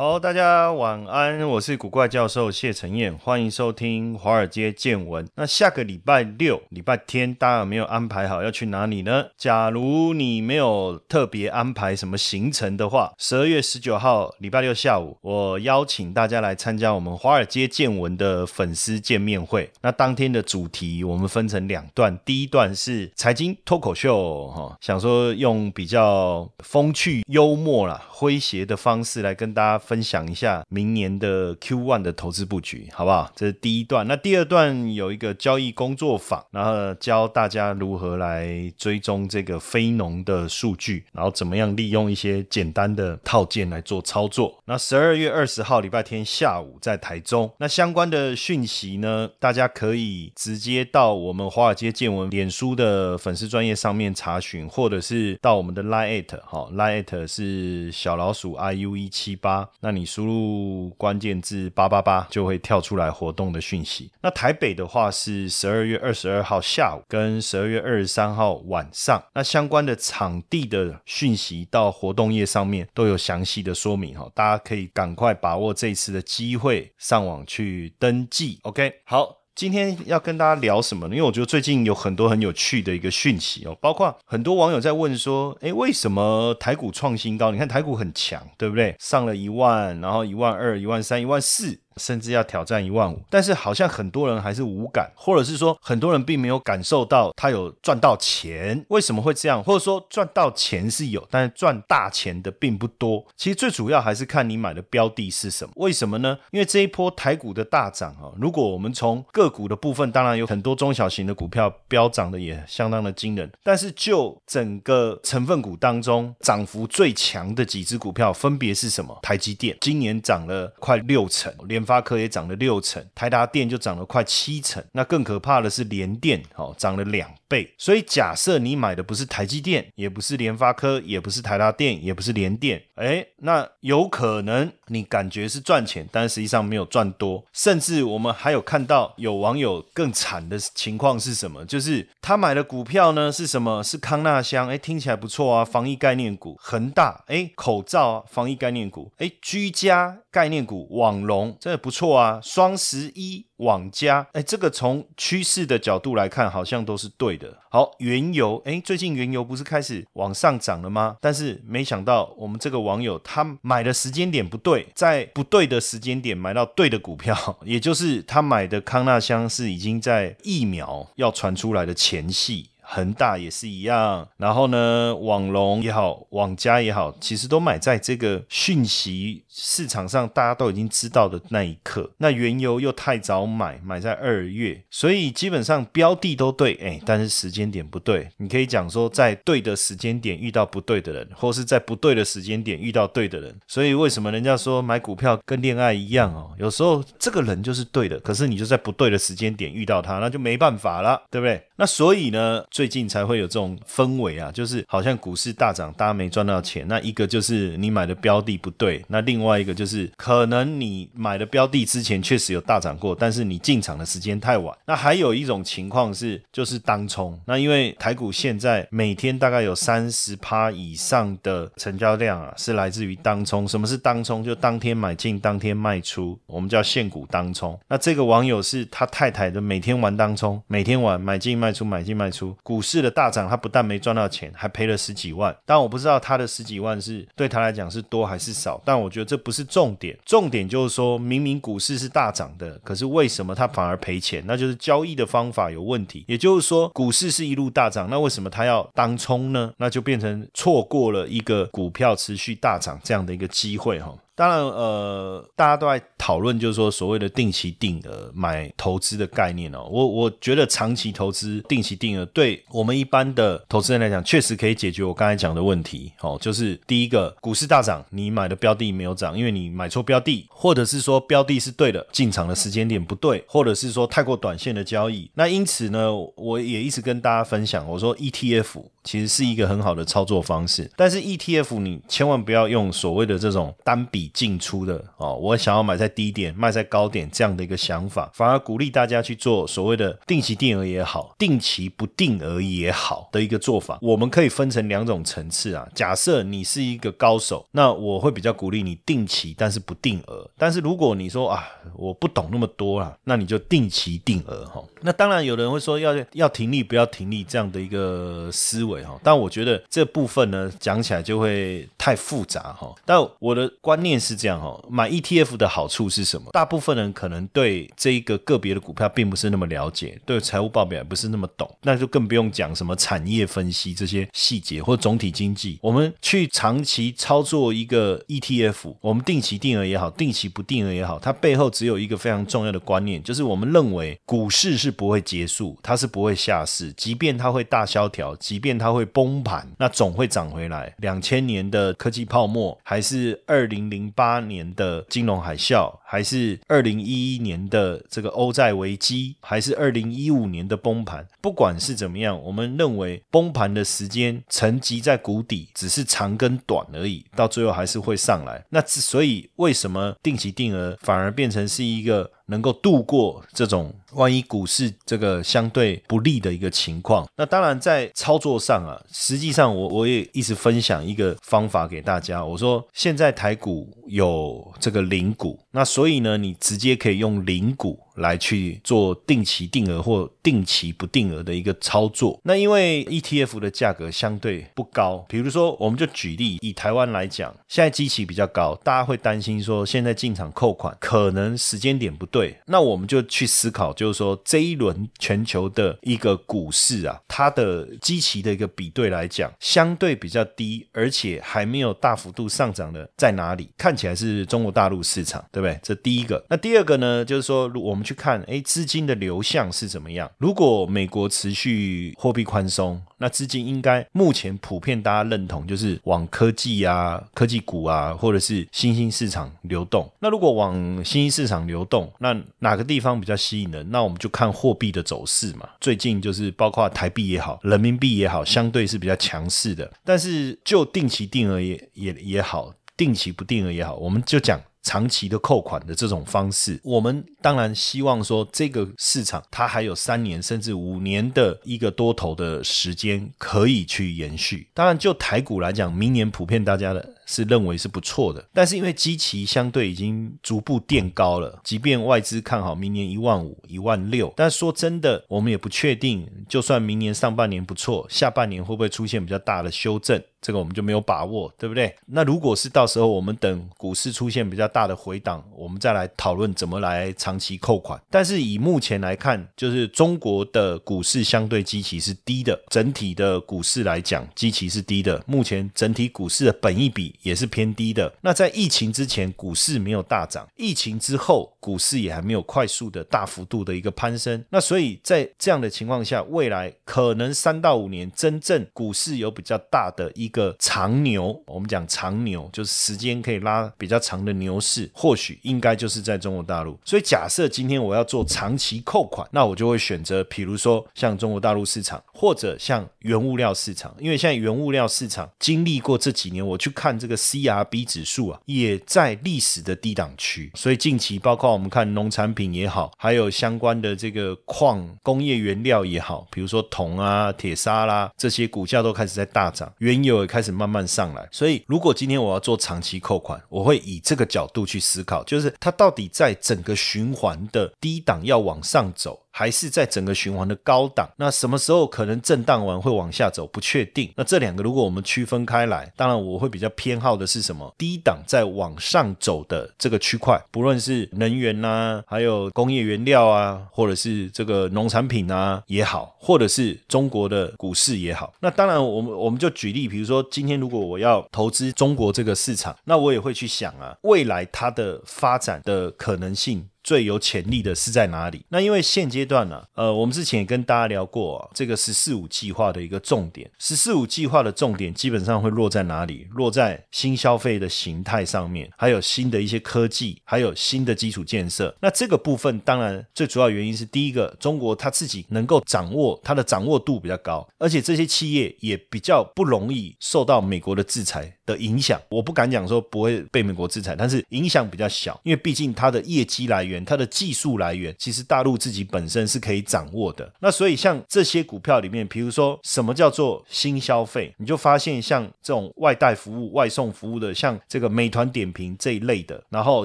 好，大家晚安，我是古怪教授谢承彦，欢迎收听华尔街见闻。那下个礼拜六、礼拜天，大家有没有安排好要去哪里呢？假如你没有特别安排什么行程的话，十二月十九号礼拜六下午，我邀请大家来参加我们华尔街见闻的粉丝见面会。那当天的主题我们分成两段，第一段是财经脱口秀，哈，想说用比较风趣、幽默啦、诙谐的方式来跟大家。分享一下明年的 Q one 的投资布局，好不好？这是第一段。那第二段有一个交易工作坊，然后教大家如何来追踪这个非农的数据，然后怎么样利用一些简单的套件来做操作。那十二月二十号礼拜天下午在台中，那相关的讯息呢，大家可以直接到我们华尔街见闻脸书的粉丝专业上面查询，或者是到我们的 Line at 哈，Line at 是小老鼠 iu 一七八。那你输入关键字八八八，就会跳出来活动的讯息。那台北的话是十二月二十二号下午跟十二月二十三号晚上，那相关的场地的讯息到活动页上面都有详细的说明哈，大家可以赶快把握这次的机会上网去登记。OK，好。今天要跟大家聊什么呢？因为我觉得最近有很多很有趣的一个讯息哦，包括很多网友在问说，诶，为什么台股创新高？你看台股很强，对不对？上了一万，然后一万二、一万三、一万四。甚至要挑战一万五，但是好像很多人还是无感，或者是说很多人并没有感受到他有赚到钱。为什么会这样？或者说赚到钱是有，但是赚大钱的并不多。其实最主要还是看你买的标的是什么。为什么呢？因为这一波台股的大涨啊，如果我们从个股的部分，当然有很多中小型的股票飙涨的也相当的惊人，但是就整个成分股当中，涨幅最强的几只股票分别是什么？台积电今年涨了快六成，连。发科也涨了六成，台达电就涨了快七成，那更可怕的是联电，哦，涨了两倍。所以假设你买的不是台积电，也不是联发科，也不是台达电，也不是联电，哎，那有可能你感觉是赚钱，但实际上没有赚多。甚至我们还有看到有网友更惨的情况是什么？就是他买的股票呢是什么？是康纳香，哎，听起来不错啊，防疫概念股，恒大，哎，口罩，啊防疫概念股，哎，居家概念股，网龙，这。不错啊，双十一网加，哎，这个从趋势的角度来看，好像都是对的。好，原油，哎，最近原油不是开始往上涨了吗？但是没想到，我们这个网友他买的时间点不对，在不对的时间点买到对的股票，也就是他买的康纳香是已经在疫苗要传出来的前夕。恒大也是一样，然后呢，网龙也好，网家也好，其实都买在这个讯息市场上，大家都已经知道的那一刻。那原油又太早买，买在二月，所以基本上标的都对，哎，但是时间点不对。你可以讲说，在对的时间点遇到不对的人，或是在不对的时间点遇到对的人。所以为什么人家说买股票跟恋爱一样哦？有时候这个人就是对的，可是你就在不对的时间点遇到他，那就没办法了，对不对？那所以呢？最近才会有这种氛围啊，就是好像股市大涨，大家没赚到钱。那一个就是你买的标的不对，那另外一个就是可能你买的标的之前确实有大涨过，但是你进场的时间太晚。那还有一种情况是，就是当冲。那因为台股现在每天大概有三十趴以上的成交量啊，是来自于当冲。什么是当冲？就当天买进，当天卖出，我们叫现股当冲。那这个网友是他太太的，每天玩当冲，每天玩买进卖卖出，买进卖出。股市的大涨，他不但没赚到钱，还赔了十几万。但我不知道他的十几万是对他来讲是多还是少。但我觉得这不是重点，重点就是说明明股市是大涨的，可是为什么他反而赔钱？那就是交易的方法有问题。也就是说，股市是一路大涨，那为什么他要当冲呢？那就变成错过了一个股票持续大涨这样的一个机会哈。当然，呃，大家都在讨论，就是说所谓的定期定额买投资的概念哦。我我觉得长期投资定期定额对我们一般的投资人来讲，确实可以解决我刚才讲的问题。哦，就是第一个，股市大涨，你买的标的没有涨，因为你买错标的，或者是说标的是对的，进场的时间点不对，或者是说太过短线的交易。那因此呢，我也一直跟大家分享，我说 ETF。其实是一个很好的操作方式，但是 ETF 你千万不要用所谓的这种单笔进出的哦，我想要买在低点，卖在高点这样的一个想法，反而鼓励大家去做所谓的定期定额也好，定期不定额也好的一个做法。我们可以分成两种层次啊。假设你是一个高手，那我会比较鼓励你定期，但是不定额。但是如果你说啊，我不懂那么多啦，那你就定期定额哈。那当然有人会说要要停利不要停利这样的一个思维哈。但我觉得这部分呢，讲起来就会太复杂哈。但我的观念是这样哈，买 ETF 的好处是什么？大部分人可能对这一个个别的股票并不是那么了解，对财务报表也不是那么懂，那就更不用讲什么产业分析这些细节或总体经济。我们去长期操作一个 ETF，我们定期定额也好，定期不定额也好，它背后只有一个非常重要的观念，就是我们认为股市是不会结束，它是不会下市，即便它会大萧条，即便它。会崩盘，那总会涨回来。两千年的科技泡沫，还是二零零零八年的金融海啸，还是二零一一年的这个欧债危机，还是二零一五年的崩盘，不管是怎么样，我们认为崩盘的时间沉积在谷底，只是长跟短而已，到最后还是会上来。那之所以为什么定期定额反而变成是一个？能够度过这种万一股市这个相对不利的一个情况，那当然在操作上啊，实际上我我也一直分享一个方法给大家。我说现在台股有这个零股，那所以呢，你直接可以用零股。来去做定期定额或定期不定额的一个操作。那因为 ETF 的价格相对不高，比如说，我们就举例以台湾来讲，现在基期比较高，大家会担心说现在进场扣款可能时间点不对。那我们就去思考，就是说这一轮全球的一个股市啊，它的基期的一个比对来讲，相对比较低，而且还没有大幅度上涨的在哪里？看起来是中国大陆市场，对不对？这第一个。那第二个呢，就是说如我们。去看，哎，资金的流向是怎么样？如果美国持续货币宽松，那资金应该目前普遍大家认同就是往科技啊、科技股啊，或者是新兴市场流动。那如果往新兴市场流动，那哪个地方比较吸引人？那我们就看货币的走势嘛。最近就是包括台币也好，人民币也好，相对是比较强势的。但是就定期定额也也也好，定期不定额也好，我们就讲。长期的扣款的这种方式，我们当然希望说这个市场它还有三年甚至五年的一个多头的时间可以去延续。当然，就台股来讲，明年普遍大家的。是认为是不错的，但是因为基期相对已经逐步垫高了，即便外资看好明年一万五、一万六，但说真的，我们也不确定，就算明年上半年不错，下半年会不会出现比较大的修正，这个我们就没有把握，对不对？那如果是到时候我们等股市出现比较大的回档，我们再来讨论怎么来长期扣款。但是以目前来看，就是中国的股市相对基期是低的，整体的股市来讲，基期是低的，目前整体股市的本益比。也是偏低的。那在疫情之前，股市没有大涨；疫情之后，股市也还没有快速的大幅度的一个攀升。那所以在这样的情况下，未来可能三到五年，真正股市有比较大的一个长牛。我们讲长牛，就是时间可以拉比较长的牛市，或许应该就是在中国大陆。所以假设今天我要做长期扣款，那我就会选择，比如说像中国大陆市场，或者像原物料市场，因为现在原物料市场经历过这几年，我去看这。个 CRB 指数啊，也在历史的低档区，所以近期包括我们看农产品也好，还有相关的这个矿工业原料也好，比如说铜啊、铁砂啦，这些股价都开始在大涨，原油也开始慢慢上来。所以，如果今天我要做长期扣款，我会以这个角度去思考，就是它到底在整个循环的低档要往上走。还是在整个循环的高档？那什么时候可能震荡完会往下走？不确定。那这两个如果我们区分开来，当然我会比较偏好的是什么？低档在往上走的这个区块，不论是能源呐，还有工业原料啊，或者是这个农产品啊也好，或者是中国的股市也好。那当然，我们我们就举例，比如说今天如果我要投资中国这个市场，那我也会去想啊，未来它的发展的可能性。最有潜力的是在哪里？那因为现阶段呢，呃，我们之前也跟大家聊过这个“十四五”计划的一个重点，“十四五”计划的重点基本上会落在哪里？落在新消费的形态上面，还有新的一些科技，还有新的基础建设。那这个部分当然最主要原因是第一个，中国它自己能够掌握它的掌握度比较高，而且这些企业也比较不容易受到美国的制裁的影响。我不敢讲说不会被美国制裁，但是影响比较小，因为毕竟它的业绩来源。它的技术来源，其实大陆自己本身是可以掌握的。那所以像这些股票里面，比如说什么叫做新消费，你就发现像这种外带服务、外送服务的，像这个美团点评这一类的，然后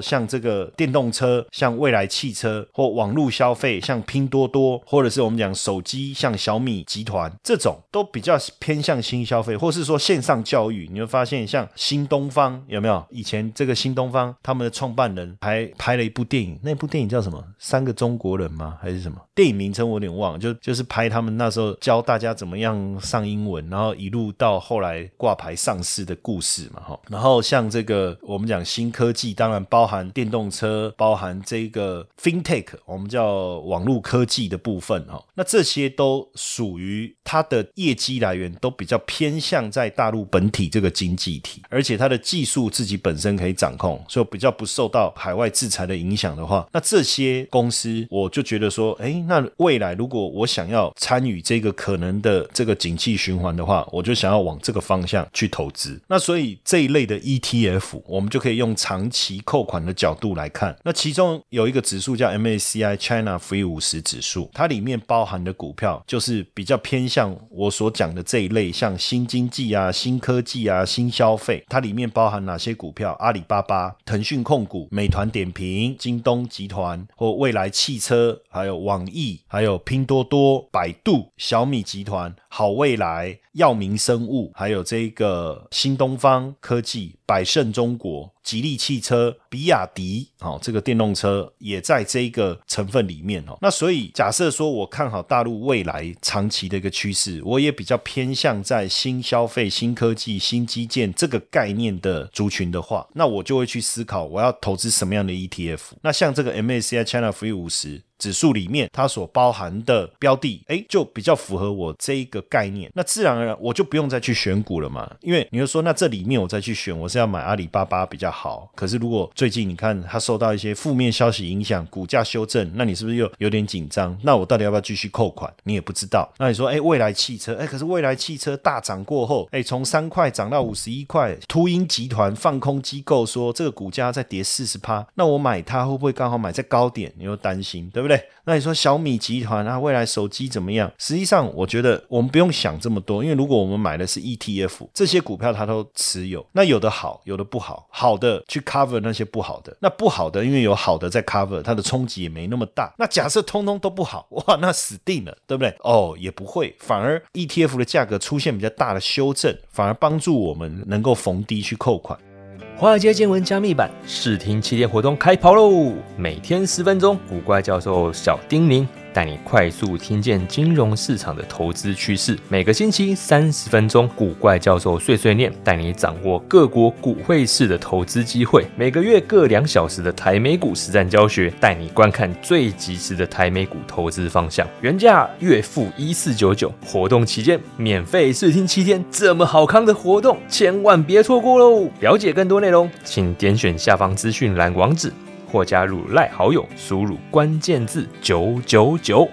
像这个电动车，像未来汽车或网络消费，像拼多多，或者是我们讲手机，像小米集团这种，都比较偏向新消费，或是说线上教育，你会发现像新东方有没有？以前这个新东方他们的创办人还拍了一部电影，那部。电影叫什么？三个中国人吗？还是什么？电影名称我有点忘了。就就是拍他们那时候教大家怎么样上英文，然后一路到后来挂牌上市的故事嘛，哈。然后像这个我们讲新科技，当然包含电动车，包含这个 FinTech，我们叫网络科技的部分，哈。那这些都属于它的业绩来源，都比较偏向在大陆本体这个经济体，而且它的技术自己本身可以掌控，所以比较不受到海外制裁的影响的话。那这些公司，我就觉得说，哎，那未来如果我想要参与这个可能的这个景气循环的话，我就想要往这个方向去投资。那所以这一类的 ETF，我们就可以用长期扣款的角度来看。那其中有一个指数叫 MACI China Free 五十指数，它里面包含的股票就是比较偏向我所讲的这一类，像新经济啊、新科技啊、新消费。它里面包含哪些股票？阿里巴巴、腾讯控股、美团点评、京东集。团或未来汽车，还有网易，还有拼多多、百度、小米集团、好未来、药明生物，还有这个新东方科技、百胜中国。吉利汽车、比亚迪，哦，这个电动车也在这个成分里面哦。那所以假设说我看好大陆未来长期的一个趋势，我也比较偏向在新消费、新科技、新基建这个概念的族群的话，那我就会去思考我要投资什么样的 ETF。那像这个 MACI China Free 五十。指数里面它所包含的标的，哎，就比较符合我这一个概念。那自然而然我就不用再去选股了嘛。因为你就说，那这里面我再去选，我是要买阿里巴巴比较好。可是如果最近你看它受到一些负面消息影响，股价修正，那你是不是又有点紧张？那我到底要不要继续扣款？你也不知道。那你说，哎，未来汽车，哎，可是未来汽车大涨过后，哎，从三块涨到五十一块，秃鹰集团放空机构说这个股价再跌四十趴，那我买它会不会刚好买在高点？你又担心，对不对？对不对那你说小米集团啊，未来手机怎么样？实际上，我觉得我们不用想这么多，因为如果我们买的是 ETF，这些股票它都持有，那有的好，有的不好，好的去 cover 那些不好的，那不好的因为有好的在 cover，它的冲击也没那么大。那假设通通都不好，哇，那死定了，对不对？哦，也不会，反而 ETF 的价格出现比较大的修正，反而帮助我们能够逢低去扣款。华尔街见闻加密版试听七天活动开跑喽！每天十分钟，古怪教授小叮咛。带你快速听见金融市场的投资趋势。每个星期三十分钟，古怪教授碎碎念，带你掌握各国股汇市的投资机会。每个月各两小时的台美股实战教学，带你观看最及时的台美股投资方向。原价月付一四九九，活动期间免费试听七天，这么好康的活动，千万别错过喽！了解更多内容，请点选下方资讯栏网址。或加入赖好友，输入关键字九九九。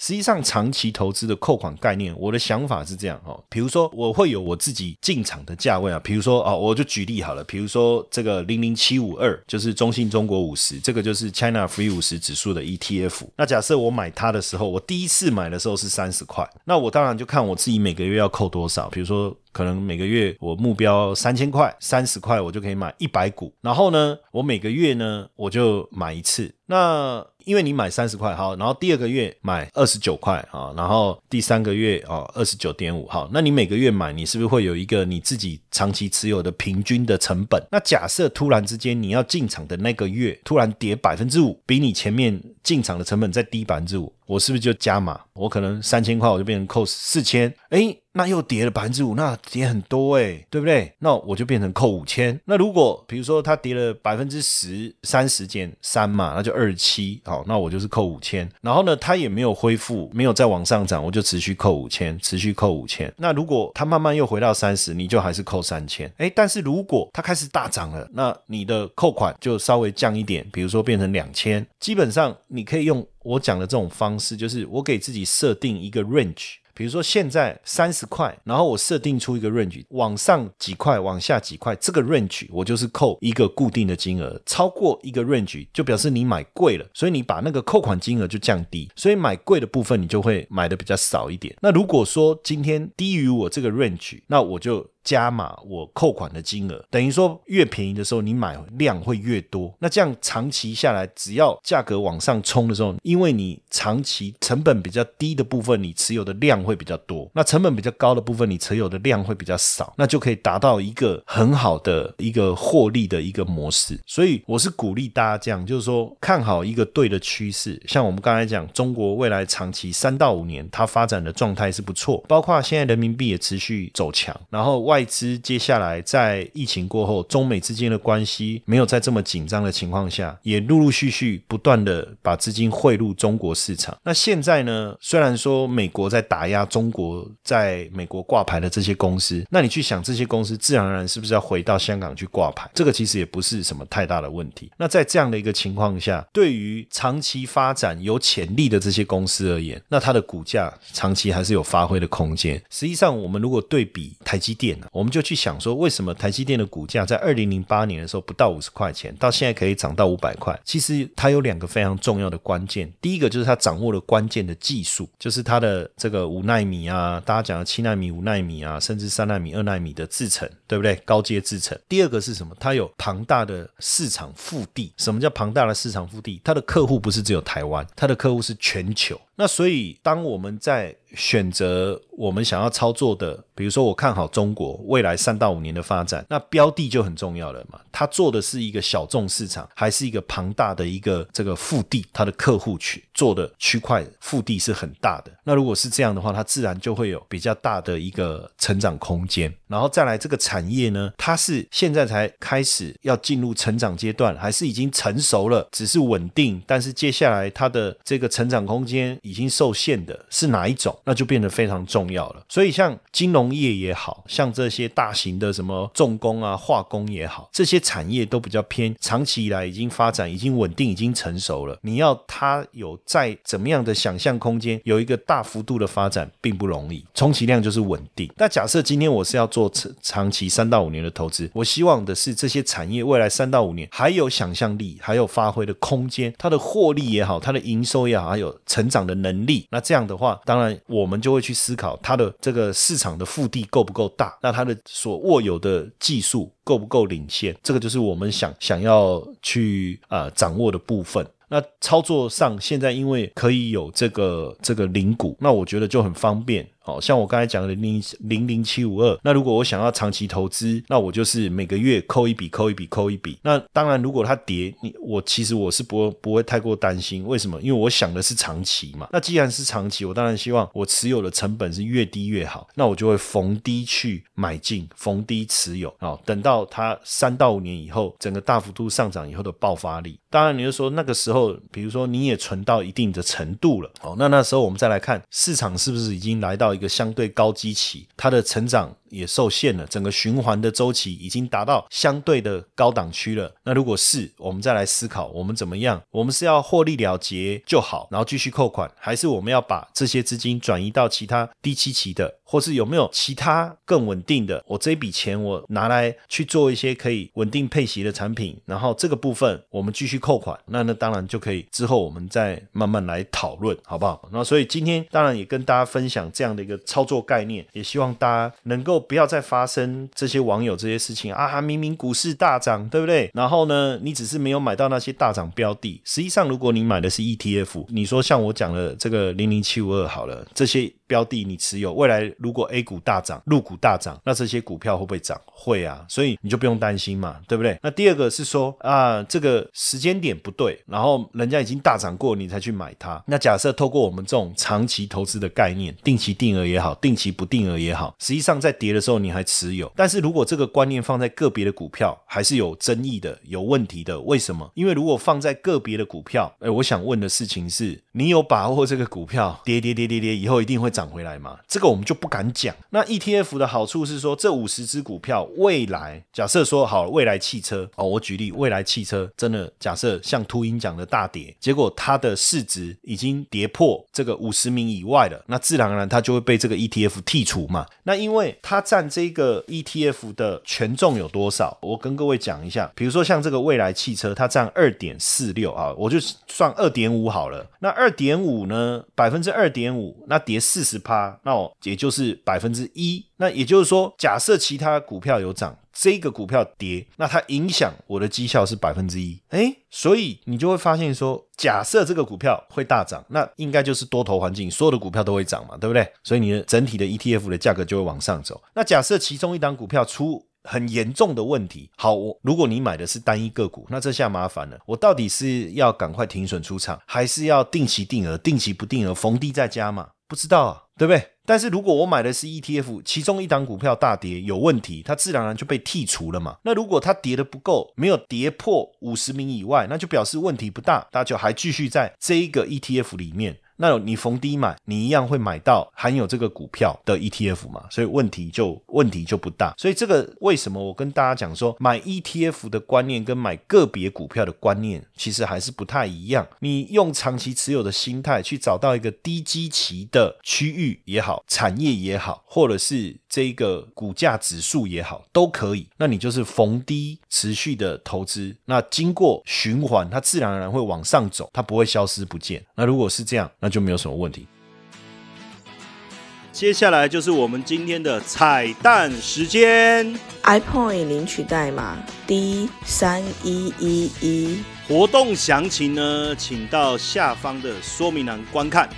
实际上长期投资的扣款概念，我的想法是这样哦，比如说我会有我自己进场的价位啊，比如说哦，我就举例好了，比如说这个零零七五二就是中信中国五十，这个就是 China Free 五十指数的 ETF。那假设我买它的时候，我第一次买的时候是三十块，那我当然就看我自己每个月要扣多少，比如说。可能每个月我目标三千块，三十块我就可以买一百股。然后呢，我每个月呢我就买一次。那因为你买三十块好，然后第二个月买二十九块啊，然后第三个月啊二十九点五好，那你每个月买，你是不是会有一个你自己长期持有的平均的成本？那假设突然之间你要进场的那个月突然跌百分之五，比你前面进场的成本再低百分之五，我是不是就加码？我可能三千块我就变成扣四千，哎。那又跌了百分之五，那跌很多哎，对不对？那我就变成扣五千。那如果比如说它跌了百分之十，三十减三嘛，那就二七。好，那我就是扣五千。然后呢，它也没有恢复，没有再往上涨，我就持续扣五千，持续扣五千。那如果它慢慢又回到三十，你就还是扣三千。哎，但是如果它开始大涨了，那你的扣款就稍微降一点，比如说变成两千。基本上你可以用我讲的这种方式，就是我给自己设定一个 range。比如说现在三十块，然后我设定出一个 range，往上几块，往下几块，这个 range 我就是扣一个固定的金额，超过一个 range 就表示你买贵了，所以你把那个扣款金额就降低，所以买贵的部分你就会买的比较少一点。那如果说今天低于我这个 range，那我就。加码我扣款的金额，等于说越便宜的时候，你买量会越多。那这样长期下来，只要价格往上冲的时候，因为你长期成本比较低的部分，你持有的量会比较多；那成本比较高的部分，你持有的量会比较少，那就可以达到一个很好的一个获利的一个模式。所以我是鼓励大家这样，就是说看好一个对的趋势。像我们刚才讲，中国未来长期三到五年，它发展的状态是不错，包括现在人民币也持续走强，然后。外资接下来在疫情过后，中美之间的关系没有在这么紧张的情况下，也陆陆续续不断的把资金汇入中国市场。那现在呢？虽然说美国在打压中国在美国挂牌的这些公司，那你去想这些公司自然而然是不是要回到香港去挂牌？这个其实也不是什么太大的问题。那在这样的一个情况下，对于长期发展有潜力的这些公司而言，那它的股价长期还是有发挥的空间。实际上，我们如果对比台积电，我们就去想说，为什么台积电的股价在二零零八年的时候不到五十块钱，到现在可以涨到五百块？其实它有两个非常重要的关键，第一个就是它掌握了关键的技术，就是它的这个五纳米啊，大家讲的七纳米、五纳米啊，甚至三纳米、二纳米的制程，对不对？高阶制程。第二个是什么？它有庞大的市场腹地。什么叫庞大的市场腹地？它的客户不是只有台湾，它的客户是全球。那所以，当我们在选择我们想要操作的，比如说我看好中国未来三到五年的发展，那标的就很重要了嘛。它做的是一个小众市场，还是一个庞大的一个这个腹地？它的客户群做的区块腹地是很大的。那如果是这样的话，它自然就会有比较大的一个成长空间。然后再来这个产产业呢，它是现在才开始要进入成长阶段，还是已经成熟了？只是稳定，但是接下来它的这个成长空间已经受限的是哪一种？那就变得非常重要了。所以像金融业也好像这些大型的什么重工啊、化工也好，这些产业都比较偏长期以来已经发展、已经稳定、已经成熟了。你要它有在怎么样的想象空间，有一个大幅度的发展，并不容易。充其量就是稳定。那假设今天我是要做长期三到五年的投资，我希望的是这些产业未来三到五年还有想象力，还有发挥的空间，它的获利也好，它的营收也好，还有成长的能力。那这样的话，当然我们就会去思考它的这个市场的腹地够不够大，那它的所握有的技术够不够领先，这个就是我们想想要去啊掌握的部分。那操作上现在因为可以有这个这个零股，那我觉得就很方便。好像我刚才讲的零零零七五二，那如果我想要长期投资，那我就是每个月扣一笔，扣一笔，扣一笔。那当然，如果它跌，你我其实我是不不会太过担心。为什么？因为我想的是长期嘛。那既然是长期，我当然希望我持有的成本是越低越好。那我就会逢低去买进，逢低持有啊。等到它三到五年以后，整个大幅度上涨以后的爆发力，当然你就说那个时候，比如说你也存到一定的程度了，哦，那那时候我们再来看市场是不是已经来到。一个相对高基期，它的成长也受限了，整个循环的周期已经达到相对的高档区了。那如果是，我们再来思考，我们怎么样？我们是要获利了结就好，然后继续扣款，还是我们要把这些资金转移到其他低期期的，或是有没有其他更稳定的？我这笔钱我拿来去做一些可以稳定配息的产品，然后这个部分我们继续扣款，那那当然就可以之后我们再慢慢来讨论，好不好？那所以今天当然也跟大家分享这样的一个操作概念，也希望大家能够不要再发生这些网友这些事情啊！明明股市大涨，对不对？然后呢，你只是没有买到那些大涨标的，实际上如果你买的是 ETF，你说像我讲的这个零零七五二好了，这些。标的你持有，未来如果 A 股大涨，入股大涨，那这些股票会不会涨？会啊，所以你就不用担心嘛，对不对？那第二个是说啊，这个时间点不对，然后人家已经大涨过，你才去买它。那假设透过我们这种长期投资的概念，定期定额也好，定期不定额也好，实际上在跌跌的时候你还持有。但是如果这个观念放在个别的股票，还是有争议的、有问题的。为什么？因为如果放在个别的股票，哎，我想问的事情是，你有把握这个股票跌跌跌跌跌以后一定会涨？回来吗？这个我们就不敢讲。那 ETF 的好处是说，这五十只股票未来，假设说好，未来汽车哦，我举例，未来汽车真的假设像秃鹰讲的大跌，结果它的市值已经跌破这个五十名以外了，那自然而然它就会被这个 ETF 剔除嘛。那因为它占这个 ETF 的权重有多少？我跟各位讲一下，比如说像这个未来汽车，它占二点四六啊，我就算二点五好了。那二点五呢，百分之二点五，那跌四。十趴，那我也就是百分之一。那也就是说，假设其他股票有涨，这个股票跌，那它影响我的绩效是百分之一。哎，所以你就会发现说，假设这个股票会大涨，那应该就是多头环境，所有的股票都会涨嘛，对不对？所以你的整体的 ETF 的价格就会往上走。那假设其中一档股票出很严重的问题，好，我如果你买的是单一个股，那这下麻烦了，我到底是要赶快停损出场，还是要定期定额、定期不定额逢低再加嘛？不知道啊，对不对？但是如果我买的是 ETF，其中一档股票大跌有问题，它自然而然就被剔除了嘛。那如果它跌的不够，没有跌破五十名以外，那就表示问题不大，大家就还继续在这一个 ETF 里面。那你逢低买，你一样会买到含有这个股票的 ETF 嘛？所以问题就问题就不大。所以这个为什么我跟大家讲说，买 ETF 的观念跟买个别股票的观念其实还是不太一样。你用长期持有的心态去找到一个低基期的区域也好，产业也好，或者是这个股价指数也好，都可以。那你就是逢低持续的投资。那经过循环，它自然而然会往上走，它不会消失不见。那如果是这样，那就没有什么问题。接下来就是我们今天的彩蛋时间，iPoint 领取代码 D 三一一一，活动详情呢，请到下方的说明栏观看。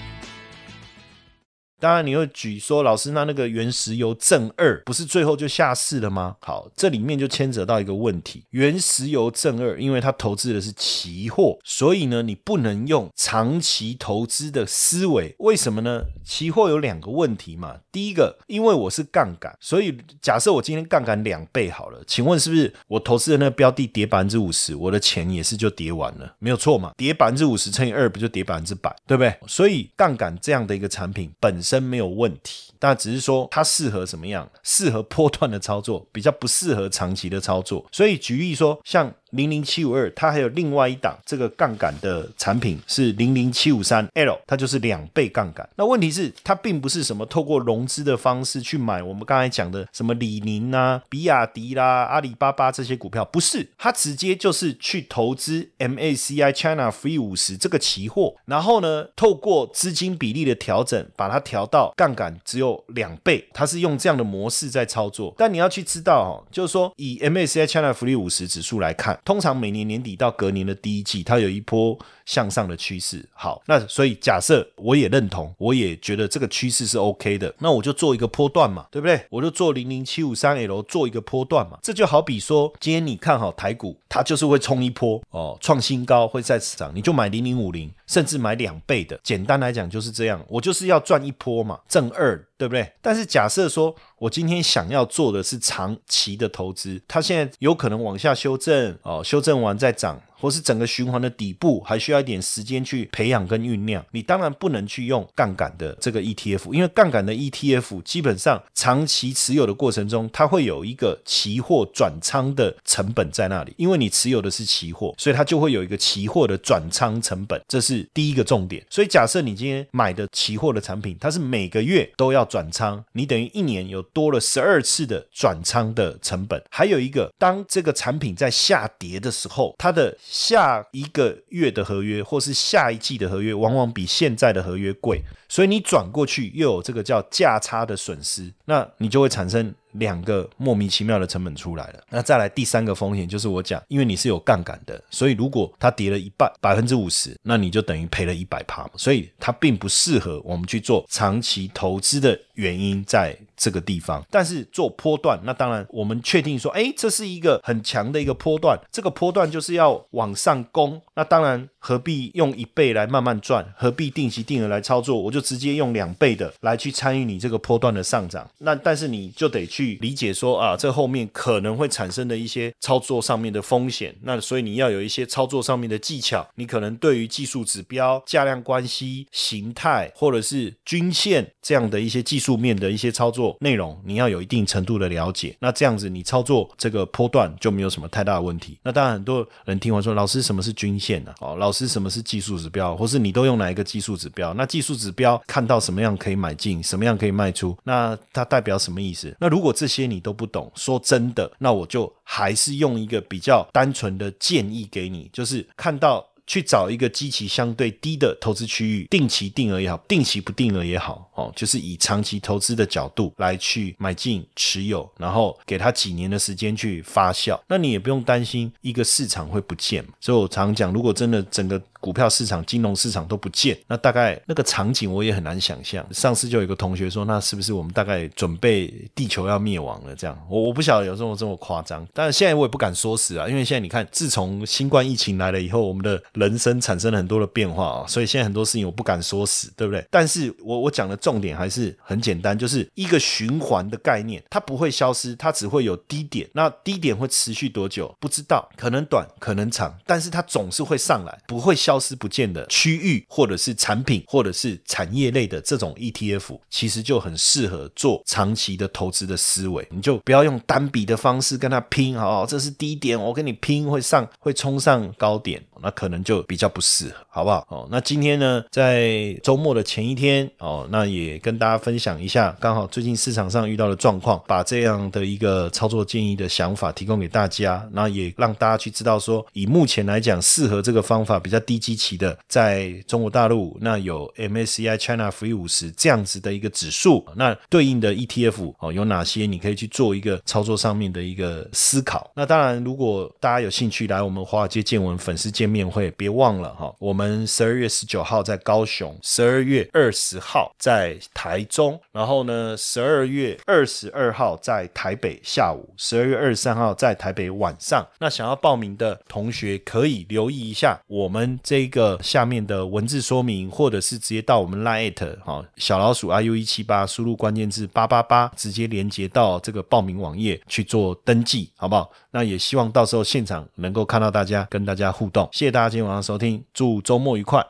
当然，你会举说，老师，那那个原石油正二不是最后就下市了吗？好，这里面就牵扯到一个问题，原石油正二，因为它投资的是期货，所以呢，你不能用长期投资的思维。为什么呢？期货有两个问题嘛。第一个，因为我是杠杆，所以假设我今天杠杆两倍好了，请问是不是我投资的那个标的跌百分之五十，我的钱也是就跌完了？没有错嘛？跌百分之五十乘以二，不就跌百分之百，对不对？所以杠杆这样的一个产品本身。真没有问题，但只是说它适合什么样？适合波段的操作，比较不适合长期的操作。所以举例说，像。零零七五二，它还有另外一档这个杠杆的产品是零零七五三 L，它就是两倍杠杆。那问题是它并不是什么透过融资的方式去买我们刚才讲的什么李宁啊、比亚迪啦、阿里巴巴这些股票，不是，它直接就是去投资 MACI China Free 五十这个期货，然后呢，透过资金比例的调整，把它调到杠杆只有两倍，它是用这样的模式在操作。但你要去知道哦，就是说以 MACI China Free 五十指数来看。通常每年年底到隔年的第一季，它有一波向上的趋势。好，那所以假设我也认同，我也觉得这个趋势是 OK 的，那我就做一个波段嘛，对不对？我就做零零七五三 L 做一个波段嘛。这就好比说，今天你看好台股，它就是会冲一波哦，创新高会再次涨，你就买零零五零，甚至买两倍的。简单来讲就是这样，我就是要赚一波嘛，挣二。对不对？但是假设说我今天想要做的是长期的投资，它现在有可能往下修正哦，修正完再涨。或是整个循环的底部还需要一点时间去培养跟酝酿，你当然不能去用杠杆的这个 ETF，因为杠杆的 ETF 基本上长期持有的过程中，它会有一个期货转仓的成本在那里，因为你持有的是期货，所以它就会有一个期货的转仓成本，这是第一个重点。所以假设你今天买的期货的产品，它是每个月都要转仓，你等于一年有多了十二次的转仓的成本。还有一个，当这个产品在下跌的时候，它的下一个月的合约或是下一季的合约，往往比现在的合约贵，所以你转过去又有这个叫价差的损失，那你就会产生。两个莫名其妙的成本出来了，那再来第三个风险就是我讲，因为你是有杠杆的，所以如果它跌了一半百分之五十，那你就等于赔了一百趴嘛，所以它并不适合我们去做长期投资的原因在这个地方。但是做波段，那当然我们确定说，哎，这是一个很强的一个波段，这个波段就是要往上攻，那当然何必用一倍来慢慢赚，何必定期定额来操作？我就直接用两倍的来去参与你这个波段的上涨。那但是你就得去。理解说啊，这后面可能会产生的一些操作上面的风险，那所以你要有一些操作上面的技巧，你可能对于技术指标、价量关系、形态或者是均线这样的一些技术面的一些操作内容，你要有一定程度的了解。那这样子你操作这个波段就没有什么太大的问题。那当然很多人听完说，老师什么是均线呢？哦，老师什么是技术指标？或是你都用哪一个技术指标？那技术指标看到什么样可以买进，什么样可以卖出？那它代表什么意思？那如果这些你都不懂，说真的，那我就还是用一个比较单纯的建议给你，就是看到去找一个基期相对低的投资区域，定期定额也好，定期不定额也好，哦，就是以长期投资的角度来去买进持有，然后给它几年的时间去发酵，那你也不用担心一个市场会不见。所以我常讲，如果真的整个股票市场、金融市场都不见，那大概那个场景我也很难想象。上次就有一个同学说，那是不是我们大概准备地球要灭亡了？这样，我我不晓得有这么这么夸张。但是现在我也不敢说死啊，因为现在你看，自从新冠疫情来了以后，我们的人生产生了很多的变化啊，所以现在很多事情我不敢说死，对不对？但是我我讲的重点还是很简单，就是一个循环的概念，它不会消失，它只会有低点。那低点会持续多久？不知道，可能短，可能长，但是它总是会上来，不会消。消失不见的区域，或者是产品，或者是产业类的这种 ETF，其实就很适合做长期的投资的思维。你就不要用单笔的方式跟它拼，好，这是低点，我跟你拼会上，会冲上高点。那可能就比较不适合，好不好？哦，那今天呢，在周末的前一天，哦，那也跟大家分享一下，刚好最近市场上遇到的状况，把这样的一个操作建议的想法提供给大家，那也让大家去知道说，以目前来讲，适合这个方法比较低基期的，在中国大陆，那有 MSCI China Free 五十这样子的一个指数，那对应的 ETF 哦，有哪些？你可以去做一个操作上面的一个思考。那当然，如果大家有兴趣来我们华尔街见闻粉丝见。面会别忘了哈，我们十二月十九号在高雄，十二月二十号在台中，然后呢，十二月二十二号在台北下午，十二月二十三号在台北晚上。那想要报名的同学可以留意一下我们这个下面的文字说明，或者是直接到我们 Line 哈小老鼠 iu 一七八，输入关键字八八八，直接连接到这个报名网页去做登记，好不好？那也希望到时候现场能够看到大家，跟大家互动。谢谢大家今天晚上收听，祝周末愉快。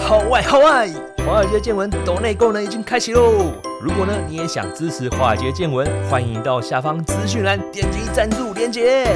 好外好外，华尔街见闻抖内功能已经开启喽！如果呢你也想支持华尔街见闻，欢迎到下方资讯栏点击赞助链接。